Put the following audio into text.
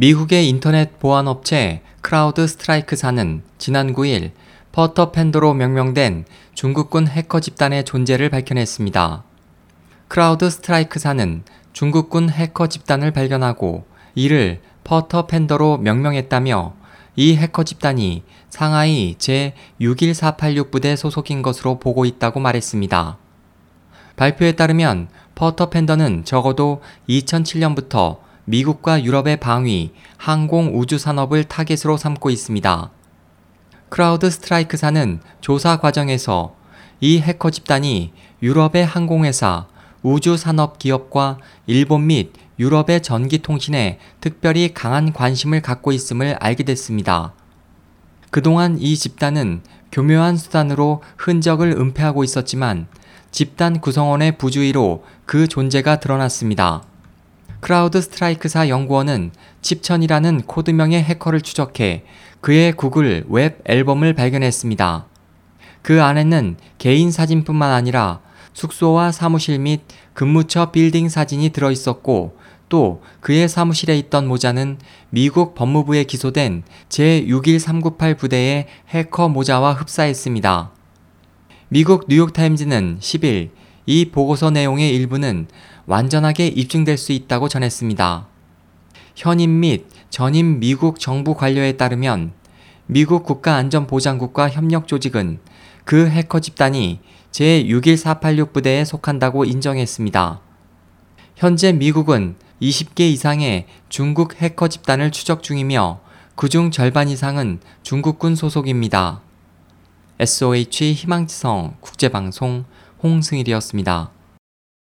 미국의 인터넷 보안 업체 CrowdStrike사는 지난 9일 Putter Panda로 명명된 중국군 해커 집단의 존재를 밝혀냈습니다. CrowdStrike사는 중국군 해커 집단을 발견하고 이를 Putter Panda로 명명했다며 이 해커 집단이 상하이 제61486 부대 소속인 것으로 보고 있다고 말했습니다. 발표에 따르면 Putter Panda는 적어도 2007년부터 미국과 유럽의 방위, 항공 우주 산업을 타겟으로 삼고 있습니다. CrowdStrike사는 조사 과정에서 이 해커 집단이 유럽의 항공회사, 우주 산업 기업과 일본 및 유럽의 전기통신에 특별히 강한 관심을 갖고 있음을 알게 됐습니다. 그동안 이 집단은 교묘한 수단으로 흔적을 은폐하고 있었지만 집단 구성원의 부주의로 그 존재가 드러났습니다. CrowdStrike사 연구원은 칩천이라는 코드명의 해커를 추적해 그의 구글 웹 앨범을 발견했습니다. 그 안에는 개인 사진뿐만 아니라 숙소와 사무실 및 근무처 빌딩 사진이 들어 있었고 또 그의 사무실에 있던 모자는 미국 법무부에 기소된 제61398 부대의 해커 모자와 흡사했습니다. 미국 뉴욕타임즈는 10일 이 보고서 내용의 일부는 완전하게 입증될 수 있다고 전했습니다. 현임 및 전임 미국 정부 관료에 따르면 미국 국가안전보장국과 협력조직은 그 해커 집단이 제61486 부대에 속한다고 인정했습니다. 현재 미국은 20개 이상의 중국 해커 집단을 추적 중이며 그중 절반 이상은 중국군 소속입니다. SOH 희망지성 국제방송 홍승일이었습니다.